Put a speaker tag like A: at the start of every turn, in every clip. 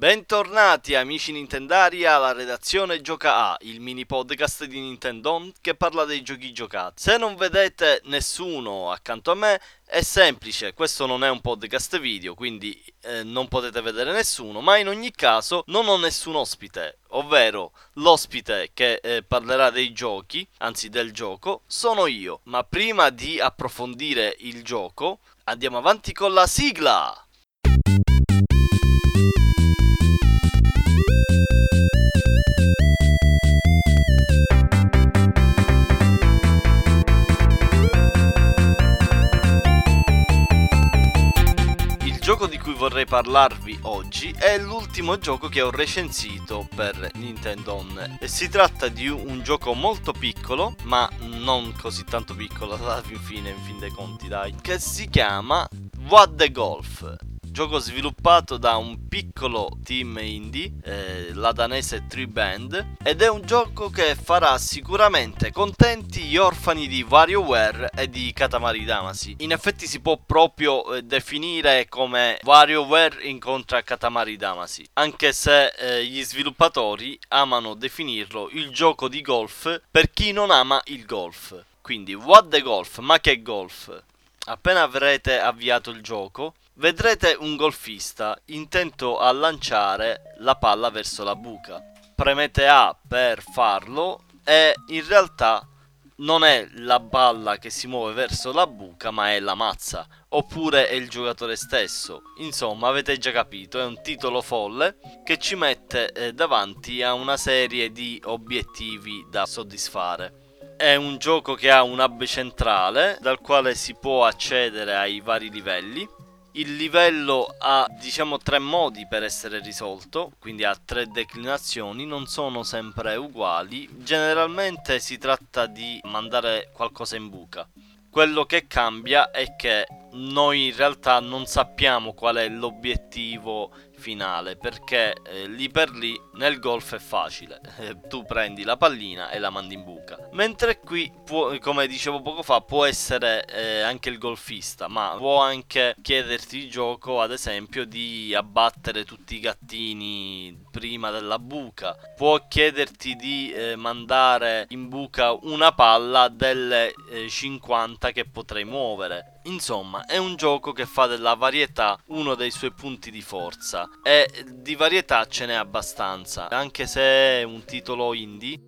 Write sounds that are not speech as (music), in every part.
A: Bentornati amici Nintendari alla redazione Gioca A, il mini podcast di Nintendo che parla dei giochi giocati. Se non vedete nessuno accanto a me è semplice, questo non è un podcast video, quindi eh, non potete vedere nessuno, ma in ogni caso non ho nessun ospite, ovvero l'ospite che eh, parlerà dei giochi, anzi del gioco, sono io. Ma prima di approfondire il gioco, andiamo avanti con la sigla! Gioco di cui vorrei parlarvi oggi è l'ultimo gioco che ho recensito per Nintendo On. Si tratta di un gioco molto piccolo, ma non così tanto piccolo (laughs) alla fine, in fin dei conti, dai, che si chiama What the Golf gioco sviluppato da un piccolo team indie, eh, la danese Tree Band, ed è un gioco che farà sicuramente contenti gli orfani di WarioWare e di Katamari Damacy. In effetti si può proprio eh, definire come WarioWare incontra Katamari Damacy, anche se eh, gli sviluppatori amano definirlo il gioco di golf per chi non ama il golf. Quindi, what the golf? Ma che golf? Appena avrete avviato il gioco, vedrete un golfista intento a lanciare la palla verso la buca. Premete A per farlo e in realtà non è la palla che si muove verso la buca, ma è la mazza, oppure è il giocatore stesso. Insomma, avete già capito, è un titolo folle che ci mette eh, davanti a una serie di obiettivi da soddisfare è un gioco che ha un hub centrale dal quale si può accedere ai vari livelli. Il livello ha diciamo tre modi per essere risolto, quindi ha tre declinazioni, non sono sempre uguali. Generalmente si tratta di mandare qualcosa in buca. Quello che cambia è che noi in realtà non sappiamo qual è l'obiettivo finale perché eh, lì per lì nel golf è facile. Eh, tu prendi la pallina e la mandi in buca. Mentre qui può, come dicevo poco fa può essere eh, anche il golfista ma può anche chiederti il gioco ad esempio di abbattere tutti i gattini prima della buca. Può chiederti di eh, mandare in buca una palla delle 50 eh, che potrei muovere Insomma, è un gioco che fa della varietà uno dei suoi punti di forza e di varietà ce n'è abbastanza, anche se è un titolo indie.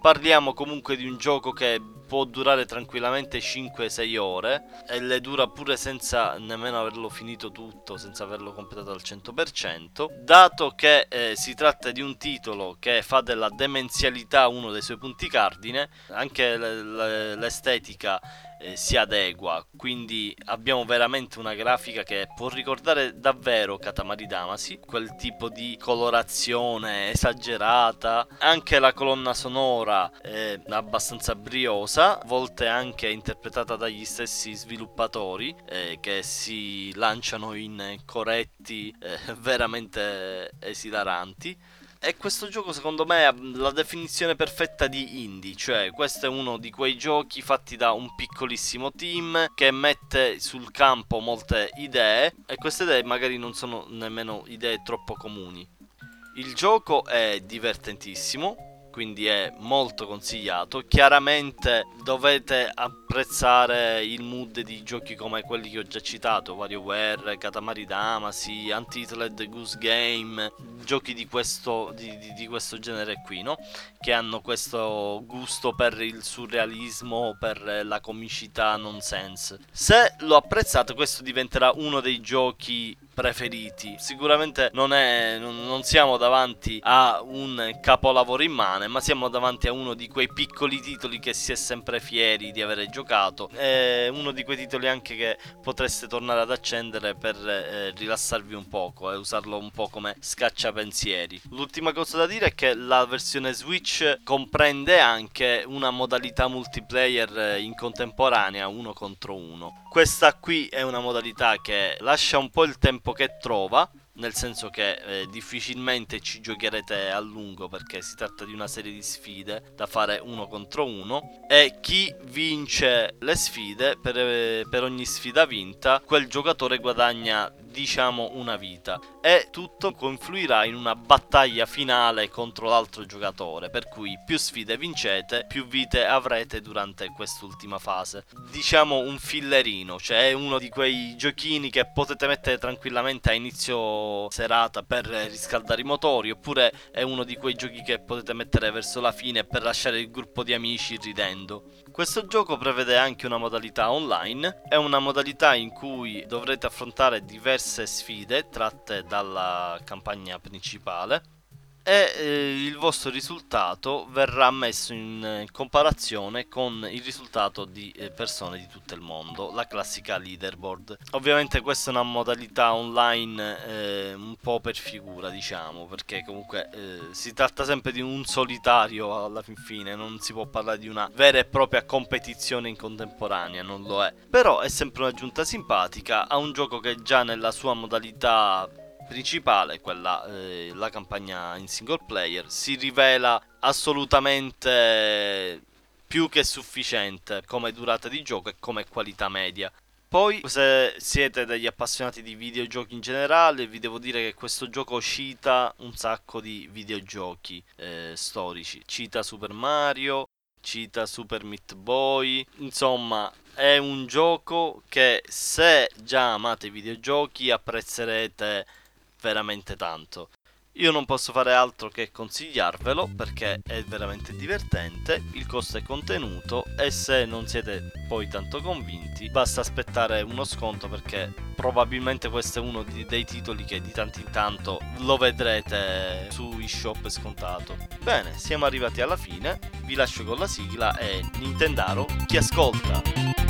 A: Parliamo comunque di un gioco che può durare tranquillamente 5-6 ore e le dura pure senza nemmeno averlo finito tutto, senza averlo completato al 100%, dato che eh, si tratta di un titolo che fa della demenzialità uno dei suoi punti cardine, anche l'estetica eh, si adegua, quindi abbiamo veramente una grafica che può ricordare davvero Katamari Damacy, quel tipo di colorazione esagerata, anche la colonna sonora è abbastanza briosa, a volte anche interpretata dagli stessi sviluppatori eh, che si lanciano in coretti eh, veramente esilaranti. E questo gioco secondo me ha la definizione perfetta di indie, cioè questo è uno di quei giochi fatti da un piccolissimo team che mette sul campo molte idee e queste idee magari non sono nemmeno idee troppo comuni. Il gioco è divertentissimo, quindi è molto consigliato. Chiaramente dovete apprezzare il mood di giochi come quelli che ho già citato, WarioWare, Katamari Damacy, Untitled Goose Game, giochi di questo, di, di, di questo genere qui, no? Che hanno questo gusto per il surrealismo, per la comicità nonsense. Se lo apprezzate, questo diventerà uno dei giochi preferiti. Sicuramente non, è, non, siamo davanti a un capolavoro immane, ma siamo davanti a uno di quei piccoli titoli che si è sempre fieri di avere giocato. È uno di quei titoli anche che potreste tornare ad accendere per eh, rilassarvi un poco e usarlo un po' come scacciapensieri. L'ultima cosa da dire è che la versione Switch comprende anche una modalità multiplayer eh, in contemporanea, uno contro uno. Questa qui è una modalità che lascia un po' il tempo che trova, nel senso che eh, difficilmente ci giocherete a lungo perché si tratta di una serie di sfide da fare uno contro uno e chi vince le sfide per, eh, per ogni sfida vinta quel giocatore guadagna diciamo una vita e tutto confluirà in una battaglia finale contro l'altro giocatore, per cui più sfide vincete, più vite avrete durante quest'ultima fase. Diciamo un fillerino, cioè uno di quei giochini che potete mettere tranquillamente a inizio serata per riscaldare i motori, oppure è uno di quei giochi che potete mettere verso la fine per lasciare il gruppo di amici ridendo. Questo gioco prevede anche una modalità online, è una modalità in cui dovrete affrontare diverse sfide tratte dalla campagna principale e eh, il vostro risultato verrà messo in eh, comparazione con il risultato di eh, persone di tutto il mondo, la classica leaderboard. Ovviamente questa è una modalità online eh, un po' per figura, diciamo, perché comunque eh, si tratta sempre di un solitario alla fin fine, non si può parlare di una vera e propria competizione in contemporanea, non lo è. Però è sempre un'aggiunta simpatica a un gioco che già nella sua modalità principale, quella eh, la campagna in single player, si rivela assolutamente più che sufficiente come durata di gioco e come qualità media. Poi, se siete degli appassionati di videogiochi in generale, vi devo dire che questo gioco cita un sacco di videogiochi eh, storici. Cita Super Mario, cita Super Meat Boy, insomma, è un gioco che se già amate i videogiochi apprezzerete veramente tanto. Io non posso fare altro che consigliarvelo perché è veramente divertente, il costo è contenuto e se non siete poi tanto convinti basta aspettare uno sconto perché probabilmente questo è uno dei titoli che di tanto in tanto lo vedrete su eShop scontato. Bene, siamo arrivati alla fine, vi lascio con la sigla e Nintendaro chi ascolta!